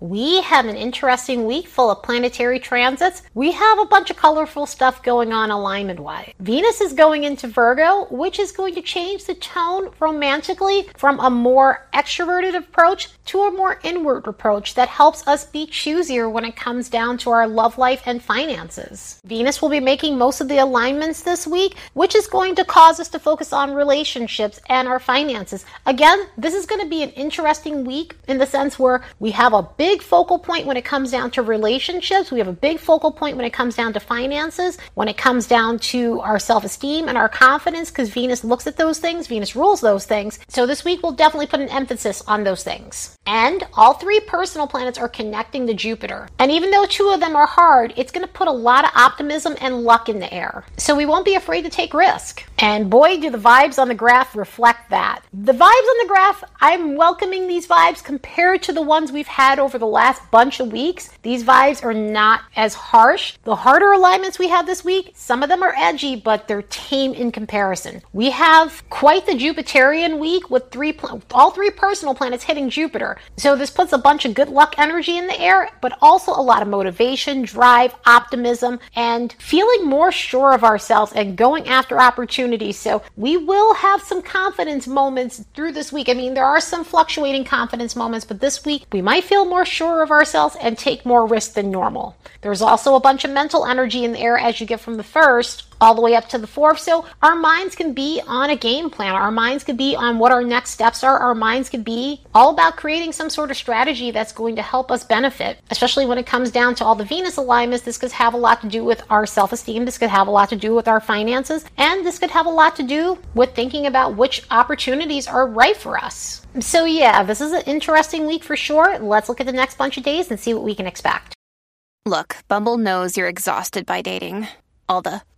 we have an interesting week full of planetary transits. We have a bunch of colorful stuff going on alignment wise. Venus is going into Virgo, which is going to change the tone romantically from a more extroverted approach to a more inward approach that helps us be choosier when it comes down to our love life and finances. Venus will be making most of the alignments this week, which is going to cause us to focus on relationships and our finances. Again, this is going to be an interesting week in the sense where we have a big big focal point when it comes down to relationships. We have a big focal point when it comes down to finances, when it comes down to our self esteem and our confidence, because Venus looks at those things, Venus rules those things. So this week we'll definitely put an emphasis on those things. And all three personal planets are connecting to Jupiter. And even though two of them are hard, it's going to put a lot of optimism and luck in the air. So we won't be afraid to take risk. And boy, do the vibes on the graph reflect that. The vibes on the graph, I'm welcoming these vibes compared to the ones we've had over the last bunch of weeks. These vibes are not as harsh. The harder alignments we have this week, some of them are edgy, but they're tame in comparison. We have quite the Jupiterian week with three, all three personal planets hitting Jupiter. So this puts a bunch of good luck energy in the air, but also a lot of motivation, drive, optimism, and feeling more sure of ourselves and going after opportunities. So we will have some confidence moments through this week. I mean, there are some fluctuating confidence moments, but this week we might feel more sure of ourselves and take more risk than normal. There's also a bunch of mental energy in the air as you get from the first all the way up to the fourth. So our minds can be on a game plan. Our minds could be on what our next steps are. Our minds could be all about creating some sort of strategy that's going to help us benefit, especially when it comes down to all the Venus alignments. This could have a lot to do with our self esteem. This could have a lot to do with our finances. And this could have a lot to do with thinking about which opportunities are right for us. So, yeah, this is an interesting week for sure. Let's look at the next bunch of days and see what we can expect. Look, Bumble knows you're exhausted by dating. All the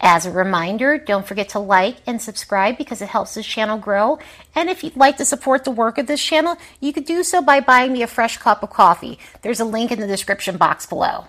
As a reminder, don't forget to like and subscribe because it helps this channel grow. And if you'd like to support the work of this channel, you could do so by buying me a fresh cup of coffee. There's a link in the description box below.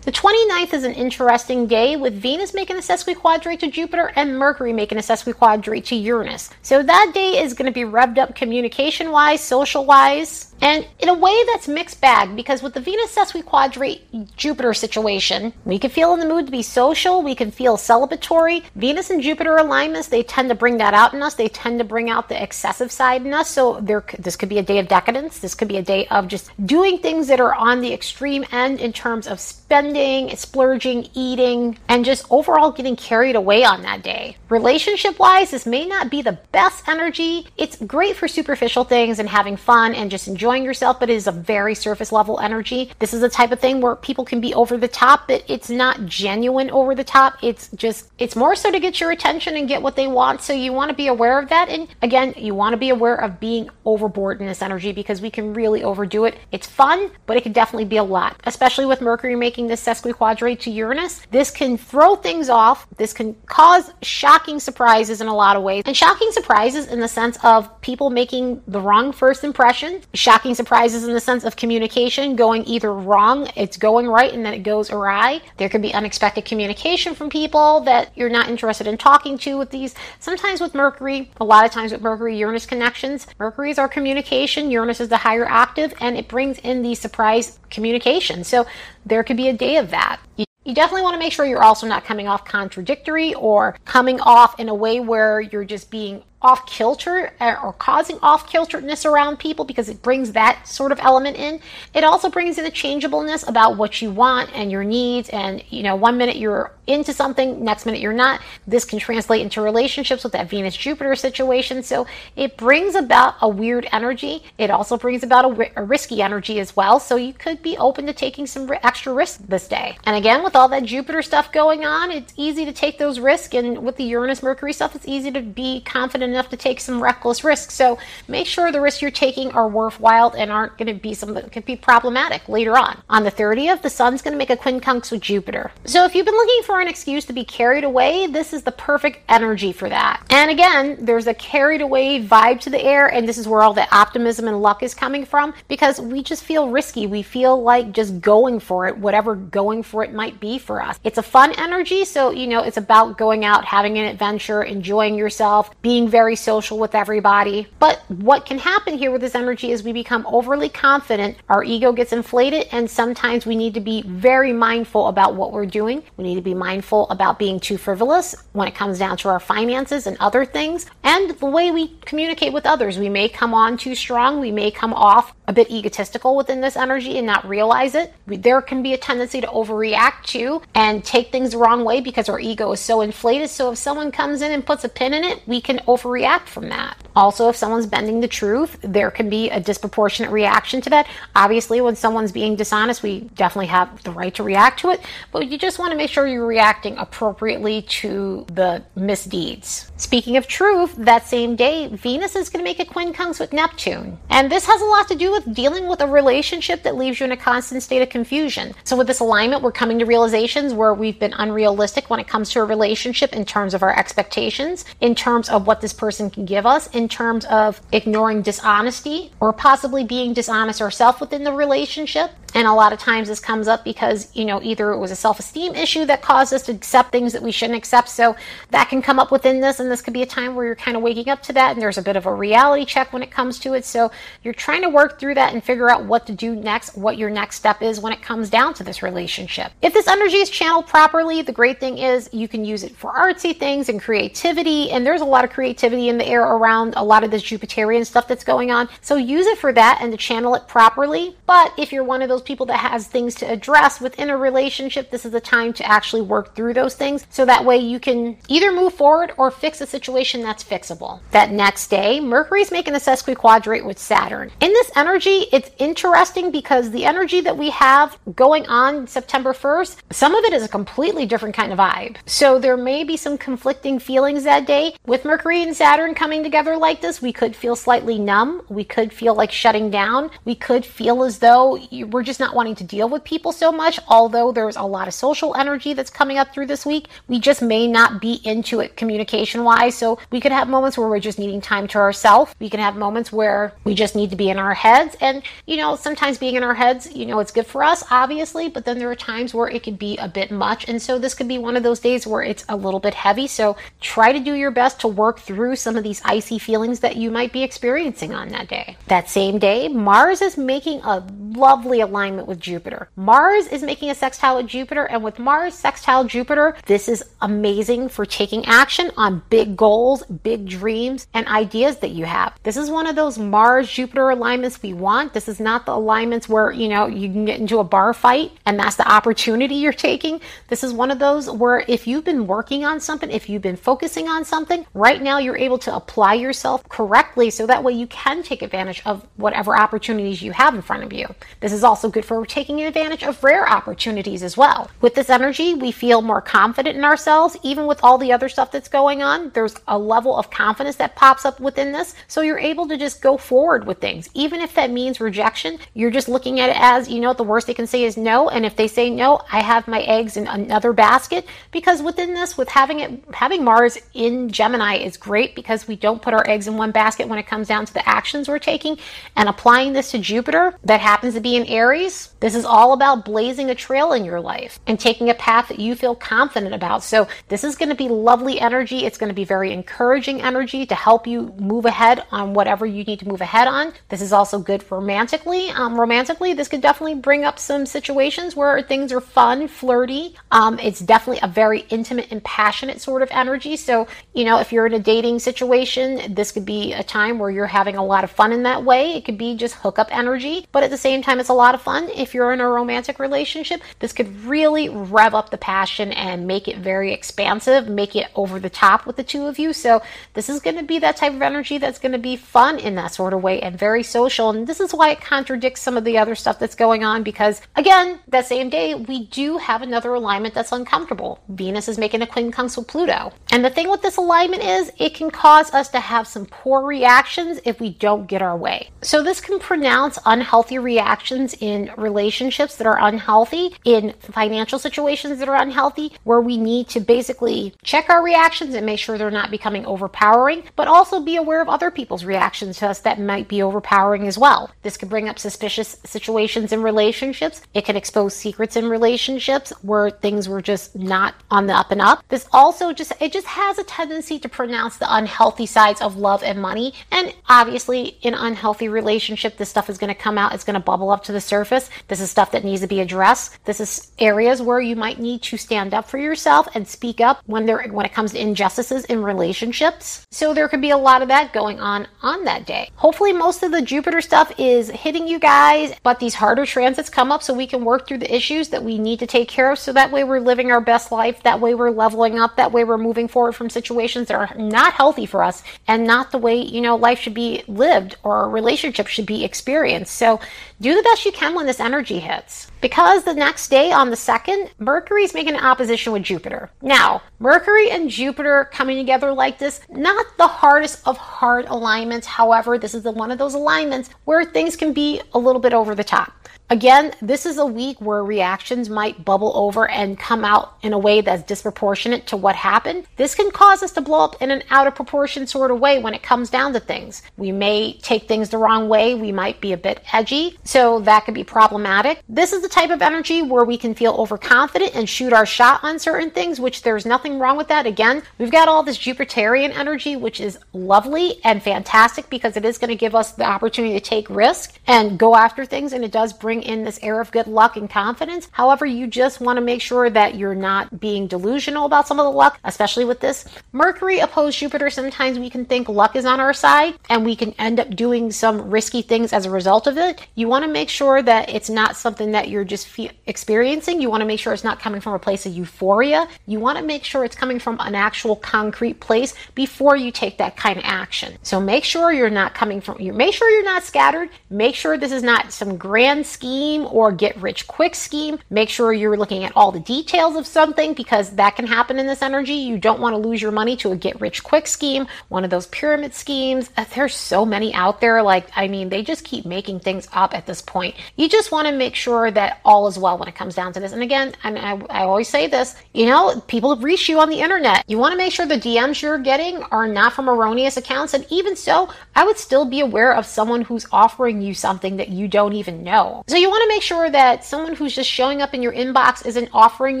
The 29th is an interesting day with Venus making a sesquiquadrate to Jupiter and Mercury making a sesquiquadrate to Uranus. So that day is going to be revved up communication wise, social wise, and in a way that's mixed bag because with the Venus sesquiquadrate Jupiter situation, we can feel in the mood to be social, we can feel celebratory. Venus and Jupiter alignments, they tend to bring that out in us. They tend to bring out the excessive side in us. So there this could be a day of decadence. This could be a day of just doing things that are on the extreme end in terms of spending, splurging, eating, and just overall getting carried away on that day. Relationship wise, this may not be the best energy. It's great for superficial things and having fun and just enjoying enjoying yourself, but it is a very surface level energy. This is the type of thing where people can be over the top, but it's not genuine over the top. It's just, it's more so to get your attention and get what they want. So you want to be aware of that. And again, you want to be aware of being overboard in this energy because we can really overdo it. It's fun, but it can definitely be a lot, especially with Mercury making this sesquiquadrate to Uranus. This can throw things off. This can cause shocking surprises in a lot of ways. And shocking surprises in the sense of people making the wrong first impression, shocking shocking surprises in the sense of communication going either wrong, it's going right, and then it goes awry. There could be unexpected communication from people that you're not interested in talking to with these. Sometimes with Mercury, a lot of times with Mercury Uranus connections, Mercury is our communication, Uranus is the higher octave, and it brings in the surprise communication. So there could be a day of that. You you definitely want to make sure you're also not coming off contradictory or coming off in a way where you're just being off kilter uh, or causing off kilterness around people because it brings that sort of element in. It also brings in the changeableness about what you want and your needs. And, you know, one minute you're into something, next minute you're not. This can translate into relationships with that Venus Jupiter situation. So it brings about a weird energy. It also brings about a, a risky energy as well. So you could be open to taking some extra risk this day. And again, with all that Jupiter stuff going on, it's easy to take those risks. And with the Uranus Mercury stuff, it's easy to be confident enough to take some reckless risks. So make sure the risks you're taking are worthwhile and aren't going to be something that could be problematic later on. On the 30th, the Sun's going to make a quincunx with Jupiter. So if you've been looking for an excuse to be carried away, this is the perfect energy for that. And again, there's a carried away vibe to the air, and this is where all the optimism and luck is coming from because we just feel risky. We feel like just going for it, whatever going for it might be for us. It's a fun energy, so you know, it's about going out, having an adventure, enjoying yourself, being very social with everybody. But what can happen here with this energy is we become overly confident, our ego gets inflated, and sometimes we need to be very mindful about what we're doing. We need to be mindful about being too frivolous when it comes down to our finances and other things, and the way we communicate with others. We may come on too strong, we may come off a bit egotistical within this energy and not realize it. There can be a tendency to overreact to and take things the wrong way because our ego is so inflated. So if someone comes in and puts a pin in it, we can overreact from that. Also, if someone's bending the truth, there can be a disproportionate reaction to that. Obviously, when someone's being dishonest, we definitely have the right to react to it, but you just want to make sure you're reacting appropriately to the misdeeds. Speaking of truth, that same day, Venus is going to make a quincunx with Neptune. And this has a lot to do with dealing with a relationship that leaves you in a constant state of confusion. So, with this alignment, we're coming to realizations where we've been unrealistic when it comes to a relationship in terms of our expectations, in terms of what this person can give us, in terms of ignoring dishonesty or possibly being dishonest ourselves within the relationship. And a lot of times this comes up because, you know, either it was a self esteem issue that caused us to accept things that we shouldn't accept. So that can come up within this. And this could be a time where you're kind of waking up to that and there's a bit of a reality check when it comes to it. So you're trying to work through that and figure out what to do next, what your next step is when it comes down to this relationship. If this energy is channeled properly, the great thing is you can use it for artsy things and creativity. And there's a lot of creativity in the air around a lot of this Jupiterian stuff that's going on. So use it for that and to channel it properly. But if you're one of those those people that has things to address within a relationship, this is the time to actually work through those things. So that way you can either move forward or fix a situation that's fixable. That next day, Mercury's making a sesquiquadrate with Saturn. In this energy, it's interesting because the energy that we have going on September 1st, some of it is a completely different kind of vibe. So there may be some conflicting feelings that day. With Mercury and Saturn coming together like this, we could feel slightly numb. We could feel like shutting down. We could feel as though we're just not wanting to deal with people so much, although there's a lot of social energy that's coming up through this week. We just may not be into it communication wise. So we could have moments where we're just needing time to ourselves. We can have moments where we just need to be in our heads. And, you know, sometimes being in our heads, you know, it's good for us, obviously, but then there are times where it could be a bit much. And so this could be one of those days where it's a little bit heavy. So try to do your best to work through some of these icy feelings that you might be experiencing on that day. That same day, Mars is making a lovely alignment alignment with Jupiter. Mars is making a sextile with Jupiter, and with Mars sextile Jupiter, this is amazing for taking action on big goals, big dreams, and ideas that you have. This is one of those Mars Jupiter alignments we want. This is not the alignments where, you know, you can get into a bar fight and that's the opportunity you're taking. This is one of those where if you've been working on something, if you've been focusing on something, right now you're able to apply yourself correctly so that way you can take advantage of whatever opportunities you have in front of you. This is also good for taking advantage of rare opportunities as well. With this energy, we feel more confident in ourselves, even with all the other stuff that's going on. There's a level of confidence that pops up within this. So you're able to just go forward with things. Even if that means rejection, you're just looking at it as, you know, the worst they can say is no. And if they say no, I have my eggs in another basket. Because within this, with having it, having Mars in Gemini is great because we don't put our eggs in one basket when it comes down to the actions we're taking. And applying this to Jupiter, that happens to be in Aries, this is all about blazing a trail in your life and taking a path that you feel confident about. So this is going to be lovely energy. It's going to be very encouraging energy to help you move ahead on whatever you need to move ahead on. This is also good romantically. Um, romantically, this could definitely bring up some situations where things are fun, flirty. Um, it's definitely a very intimate and passionate sort of energy. So, you know, if you're in a dating situation, this could be a time where you're having a lot of fun in that way. It could be just hookup energy, but at the same time, it's a lot of fun. If you're in a romantic relationship, this could really rev up the passion and make it very expansive, make it over the top with the two of you. So, this is going to be that type of energy that's going to be fun in that sort of way and very social. And this is why it contradicts some of the other stuff that's going on because, again, that same day, we do have another alignment that's uncomfortable. Venus is making a quincunx with Pluto. And the thing with this alignment is it can cause us to have some poor reactions if we don't get our way. So, this can pronounce unhealthy reactions in relationships that are unhealthy, in financial situations that are unhealthy, where we need to basically check our reactions and make sure they're not becoming overpowering, but also be aware of other people's reactions to us that might be overpowering as well. This could bring up suspicious situations in relationships. It can expose secrets in relationships where things were just not on the up and up. This also just it just has a tendency to pronounce the unhealthy sides of love and money. And obviously in unhealthy relationship this stuff is going to come out, it's going to bubble up to the surface. This is stuff that needs to be addressed. This is areas where you might need to stand up for yourself and speak up when there when it comes to injustices in relationships. So there could be a lot of that going on on that day. Hopefully most of the Jupiter stuff is hitting you guys, but these harder transits come up so we can work through the issues that we need to take care of so that way we're living our best life, that way we're leveling up, that way we're moving forward from situations that are not healthy for us and not the way, you know, life should be lived or a relationship should be experienced. So do the best you can when this energy hits. Because the next day on the 2nd, Mercury is making an opposition with Jupiter. Now, Mercury and Jupiter coming together like this, not the hardest of hard alignments. However, this is the one of those alignments where things can be a little bit over the top. Again, this is a week where reactions might bubble over and come out in a way that's disproportionate to what happened. This can cause us to blow up in an out of proportion sort of way when it comes down to things. We may take things the wrong way, we might be a bit edgy, so that could be problematic. This is the type of energy where we can feel overconfident and shoot our shot on certain things, which there's nothing wrong with that. Again, we've got all this Jupiterian energy, which is lovely and fantastic because it is going to give us the opportunity to take risk and go after things, and it does bring in this air of good luck and confidence. However, you just want to make sure that you're not being delusional about some of the luck, especially with this. Mercury opposed Jupiter, sometimes we can think luck is on our side and we can end up doing some risky things as a result of it. You want to make sure that it's not something that you're just fe- experiencing. You want to make sure it's not coming from a place of euphoria. You want to make sure it's coming from an actual concrete place before you take that kind of action. So make sure you're not coming from you make sure you're not scattered. Make sure this is not some grand scheme scheme or get rich quick scheme. Make sure you're looking at all the details of something because that can happen in this energy. You don't want to lose your money to a get rich quick scheme, one of those pyramid schemes. Uh, there's so many out there. Like, I mean, they just keep making things up at this point. You just want to make sure that all is well when it comes down to this. And again, I, I, I always say this, you know, people reach you on the internet. You want to make sure the DMs you're getting are not from erroneous accounts. And even so, I would still be aware of someone who's offering you something that you don't even know. So you want to make sure that someone who's just showing up in your inbox isn't offering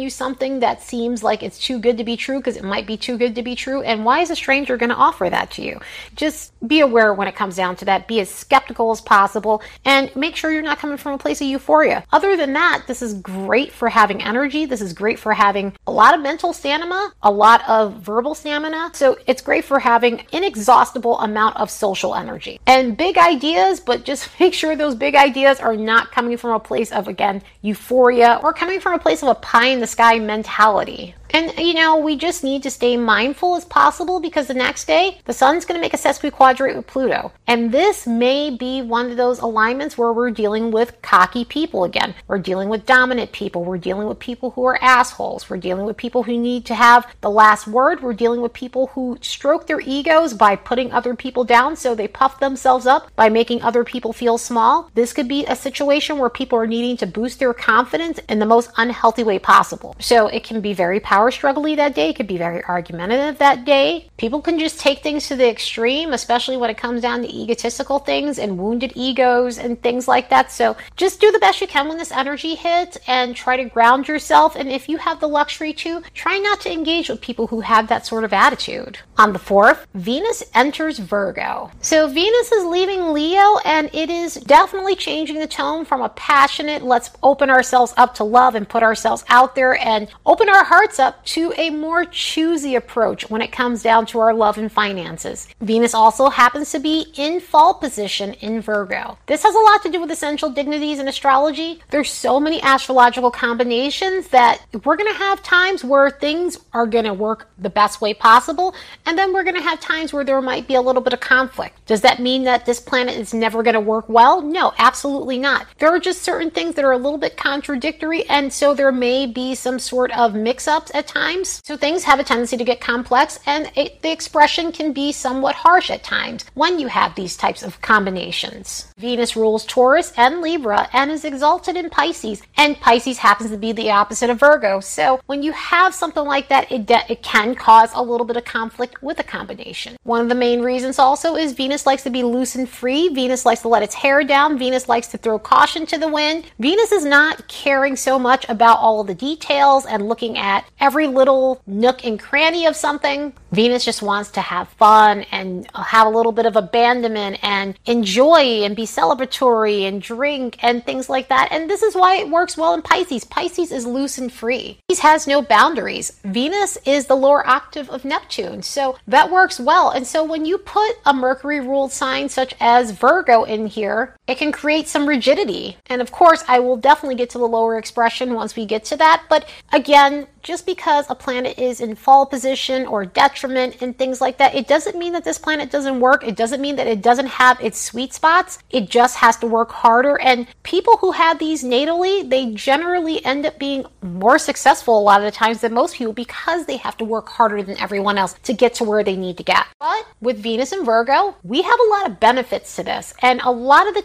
you something that seems like it's too good to be true because it might be too good to be true. And why is a stranger going to offer that to you? Just be aware when it comes down to that. Be as skeptical as possible and make sure you're not coming from a place of euphoria. Other than that, this is great for having energy. This is great for having a lot of mental stamina, a lot of verbal stamina. So it's great for having inexhaustible amount of social energy and big ideas, but just make sure those big ideas are not coming from a place of, again, euphoria or coming from a place of a pie in the sky mentality. And, you know, we just need to stay mindful as possible because the next day, the sun's going to make a sesquiquadrate with Pluto. And this may be one of those alignments where we're dealing with cocky people again. We're dealing with dominant people. We're dealing with people who are assholes. We're dealing with people who need to have the last word. We're dealing with people who stroke their egos by putting other people down so they puff themselves up by making other people feel small. This could be a situation where people are needing to boost their confidence in the most unhealthy way possible. So it can be very powerful power struggly that day, could be very argumentative that day. People can just take things to the extreme, especially when it comes down to egotistical things and wounded egos and things like that. So just do the best you can when this energy hits and try to ground yourself. And if you have the luxury to, try not to engage with people who have that sort of attitude. On the 4th, Venus enters Virgo. So Venus is leaving Leo and it is definitely changing the tone from a passionate, let's open ourselves up to love and put ourselves out there and open our hearts up to a more choosy approach when it comes down to our love and finances. Venus also happens to be in fall position in Virgo. This has a lot to do with essential dignities in astrology. There's so many astrological combinations that we're going to have times where things are going to work the best way possible, and then we're going to have times where there might be a little bit of conflict. Does that mean that this planet is never going to work well? No, absolutely not. There are just certain things that are a little bit contradictory, and so there may be some sort of mix ups at times. So things have a tendency to get complex, and it, the expression can be somewhat harsh at times when you have these types of combinations. Venus rules Taurus and Libra and is exalted in Pisces, and Pisces happens to be the opposite of Virgo. So when you have something like that, it, de- it can cause a little bit of conflict with a combination. One of the main reasons also is Venus likes to be loose and free. Venus likes to let its hair down. Venus likes to throw caution to the wind. Venus is not caring so much about all of the details and looking at every little nook and cranny of something. Venus just wants to have fun and have a little bit of abandonment and enjoy and be celebratory and drink and things like that. And this is why it works well in Pisces. Pisces is loose and free. Pisces has no boundaries. Venus is the lower octave of Neptune. So that works well. And so when you put a Mercury ruled sign such as Virgo in here, it can create some rigidity. And of course, I will definitely get to the lower expression once we get to that. But again, just because a planet is in fall position or detriment and things like that, it doesn't mean that this planet doesn't work. It doesn't mean that it doesn't have its sweet spots. It just has to work harder. And people who have these natally, they generally end up being more successful a lot of the times than most people because they have to work harder than everyone else to get to where they need to get. But with Venus and Virgo, we have a lot of benefits to this. And a lot of the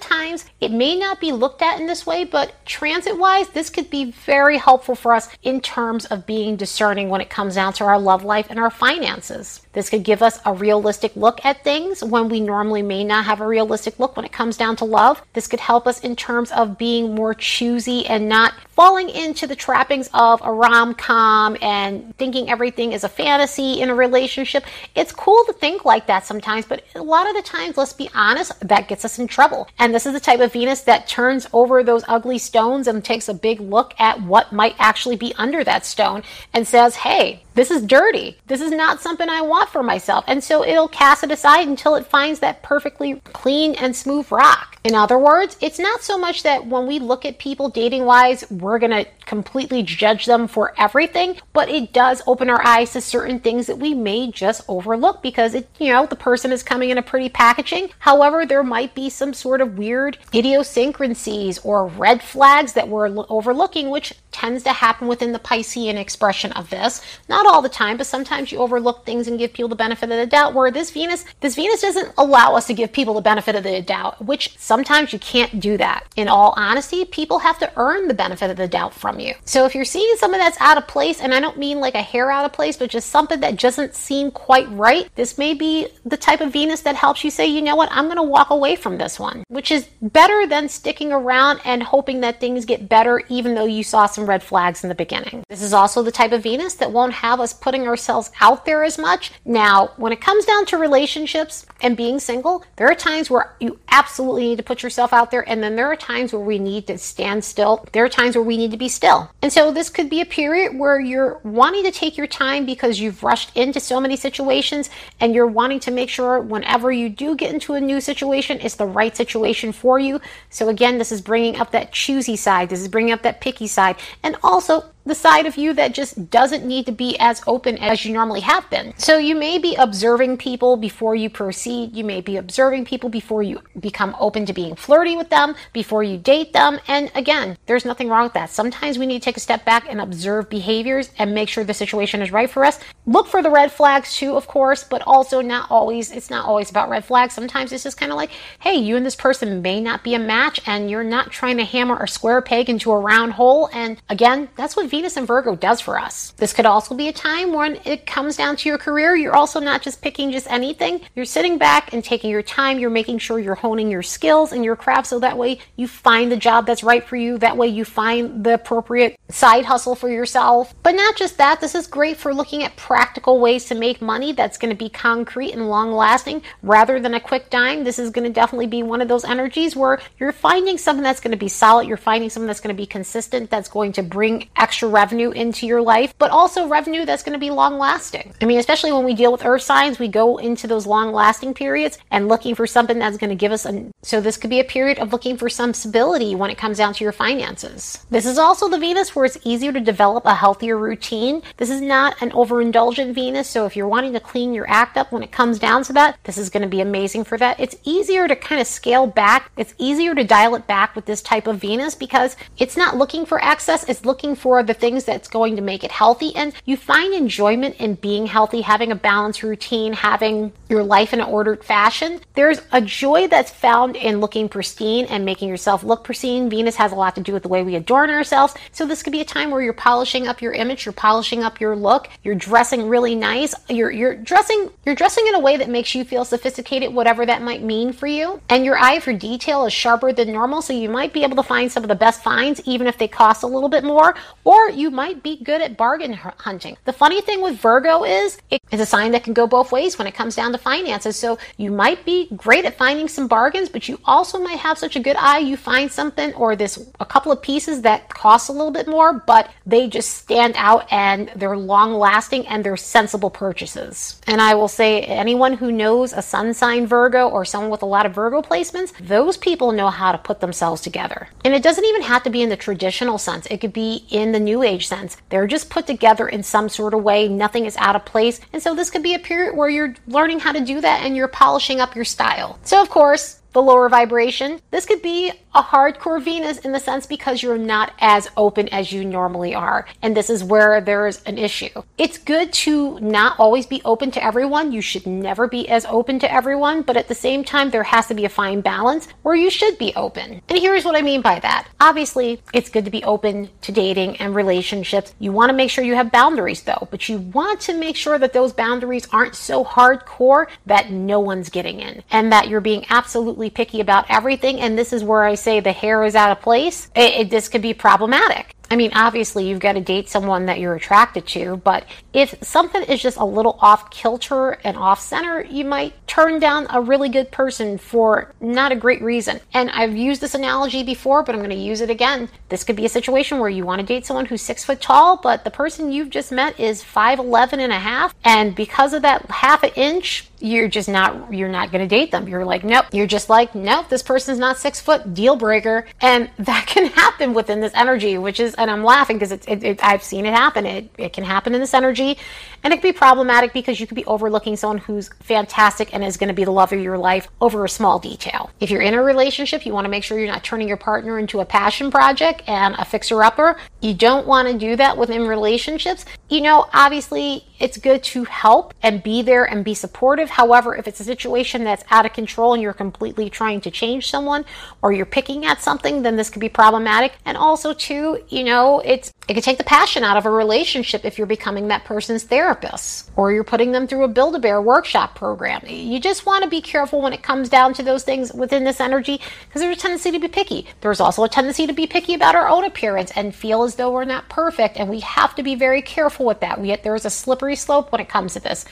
it may not be looked at in this way, but transit wise, this could be very helpful for us in terms of being discerning when it comes down to our love life and our finances. This could give us a realistic look at things when we normally may not have a realistic look when it comes down to love. This could help us in terms of being more choosy and not falling into the trappings of a rom com and thinking everything is a fantasy in a relationship. It's cool to think like that sometimes, but a lot of the times, let's be honest, that gets us in trouble. And this is the type of Venus that turns over those ugly stones and takes a big look at what might actually be under that stone and says, hey, this is dirty. This is not something I want for myself. And so it'll cast it aside until it finds that perfectly clean and smooth rock. In other words, it's not so much that when we look at people dating wise, we're going to completely judge them for everything, but it does open our eyes to certain things that we may just overlook because it, you know, the person is coming in a pretty packaging. However, there might be some sort of weird idiosyncrasies or red flags that we're overlooking, which tends to happen within the Piscean expression of this. Not all the time, but sometimes you overlook things and give people the benefit of the doubt. Where this Venus, this Venus doesn't allow us to give people the benefit of the doubt, which sometimes you can't do that. In all honesty, people have to earn the benefit of the doubt from you. So if you're seeing something that's out of place, and I don't mean like a hair out of place, but just something that doesn't seem quite right, this may be the type of Venus that helps you say, you know what, I'm going to walk away from this one, which is better than sticking around and hoping that things get better, even though you saw some red flags in the beginning. This is also the type of Venus that won't have us putting ourselves out there as much. Now, when it comes down to relationships and being single, there are times where you absolutely need to put yourself out there, and then there are times where we need to stand still. There are times where we need to be still. And so this could be a period where you're wanting to take your time because you've rushed into so many situations and you're wanting to make sure whenever you do get into a new situation, it's the right situation for you. So again, this is bringing up that choosy side. This is bringing up that picky side. And also the side of you that just doesn't need to be as open as you normally have been. So you may be observing people before you proceed. You may be observing people before you become open to being flirty with them, before you date them. And again, there's nothing wrong with that. Sometimes we need to take a step back and observe behaviors and make sure the situation is right for us. Look for the red flags too, of course, but also not always, it's not always about red flags. Sometimes it's just kind of like, hey, you and this person may not be a match and you're not trying to hammer a square peg into a round hole. And again, that's what Venus and Virgo does for us. This could also be a time when it comes down to your career. You're also not just picking just anything. You're sitting back and taking your time. You're making sure you're honing your skills and your craft so that way you find the job that's right for you. That way you find the appropriate side hustle for yourself. But not just that, this is great for looking at practical ways to make money that's going to be concrete and long lasting rather than a quick dime. This is going to definitely be one of those energies where you're finding something that's going to be solid, you're finding something that's going to be consistent, that's going to bring extra revenue into your life, but also revenue that's going to be long lasting. I mean, especially when we deal with earth signs, we go into those long lasting periods and looking for something that's going to give us a. So, this could be a period of looking for some stability when it comes down to your finances. This is also the Venus where it's easier to develop a healthier routine. This is not an overindulgent Venus, so if you're wanting to clean your act up when it comes down to that, this is going to be amazing for that. It's easier to kind of scale back, it's easier to dial it back with this type of Venus because it's not looking for excess, it's looking for the things that's going to make it healthy. And you find enjoyment in being healthy, having a balanced routine, having your life in an ordered fashion. There's a joy that's found in looking pristine and making yourself look pristine. Venus has a lot to do with the way we adorn ourselves. So this could be a time where you're polishing up your image, you're polishing up your look, you're dressing really nice, you're you're dressing you're dressing in a way that makes you feel sophisticated, whatever that might mean for you. And your eye for detail is sharper than normal, so you might be able to find some of the best finds even if they cost a little bit more, or you might be good at bargain hunting. The funny thing with Virgo is it is a sign that can go both ways when it comes down to finances. So you might be great at finding some bargains, but you also might have such a good eye you find something or this a couple of pieces that cost a little bit more, but they just stand out and they're long lasting and they're sensible purchases. And I will say anyone who knows a sun sign Virgo or someone with a lot of Virgo placements, those people know how to put themselves together. And it doesn't even have to be in the traditional sense. It could be in the new age sense. They're just put together in some sort of way. Nothing is out of place. And so this could be a period where you're learning how to do that and you're polishing up your style. So of course, the lower vibration. This could be a hardcore Venus in the sense because you're not as open as you normally are. And this is where there's an issue. It's good to not always be open to everyone. You should never be as open to everyone, but at the same time, there has to be a fine balance where you should be open. And here's what I mean by that. Obviously, it's good to be open to dating and relationships. You want to make sure you have boundaries though, but you want to make sure that those boundaries aren't so hardcore that no one's getting in and that you're being absolutely picky about everything. And this is where I say the hair is out of place. It, it, this could be problematic. I mean, obviously, you've got to date someone that you're attracted to, but if something is just a little off kilter and off center, you might turn down a really good person for not a great reason. And I've used this analogy before, but I'm going to use it again. This could be a situation where you want to date someone who's six foot tall, but the person you've just met is 5'11 and a half. And because of that half an inch, you're just not you're not going to date them you're like nope you're just like nope this person's not six foot deal breaker and that can happen within this energy which is and i'm laughing because it, it, i've seen it happen. It, it can happen in this energy and it can be problematic because you could be overlooking someone who's fantastic and is going to be the love of your life over a small detail. If you're in a relationship you want to make sure you're not turning your partner into a passion project and a fixer upper you don't want to do that within relationships. You know obviously it's good to help and be there and be supportive. However, if it's a situation that's out of control and you're completely trying to change someone or you're picking at something, then this could be problematic. And also, too, you know, it's it could take the passion out of a relationship if you're becoming that person's therapist or you're putting them through a Build a Bear workshop program. You just want to be careful when it comes down to those things within this energy because there's a tendency to be picky. There's also a tendency to be picky about our own appearance and feel as though we're not perfect. And we have to be very careful with that. We, there's a slippery slope when it comes to this.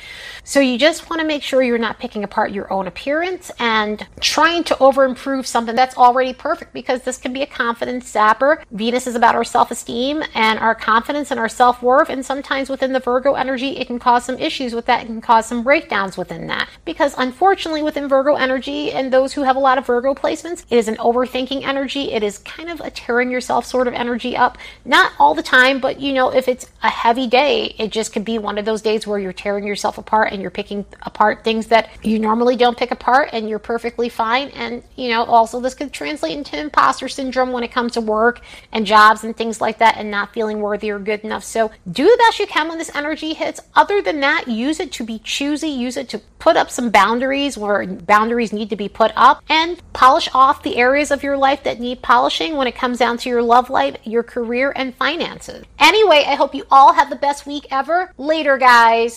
So you just want to make sure you're not picking apart your own appearance and trying to over improve something that's already perfect because this can be a confidence sapper. Venus is about our self esteem and our confidence and our self worth. And sometimes within the Virgo energy, it can cause some issues with that. It can cause some breakdowns within that. Because unfortunately, within Virgo energy and those who have a lot of Virgo placements, it is an overthinking energy. It is kind of a tearing yourself sort of energy up. Not all the time, but you know, if it's a heavy day, it just could be one of those days where you're tearing yourself apart and you're picking apart things that you normally don't pick apart and you're perfectly fine. And, you know, also this could translate into imposter syndrome when it comes to work and jobs and things like that and not feeling worthy or good enough. So do the best you can when this energy hits Other than that, use it to be choosy, use it to put up some boundaries where boundaries need to be put up, and polish off the areas of your life that need polishing when it comes down to your love life, your career, and finances. Anyway, I hope you all have the best week ever. Later, guys.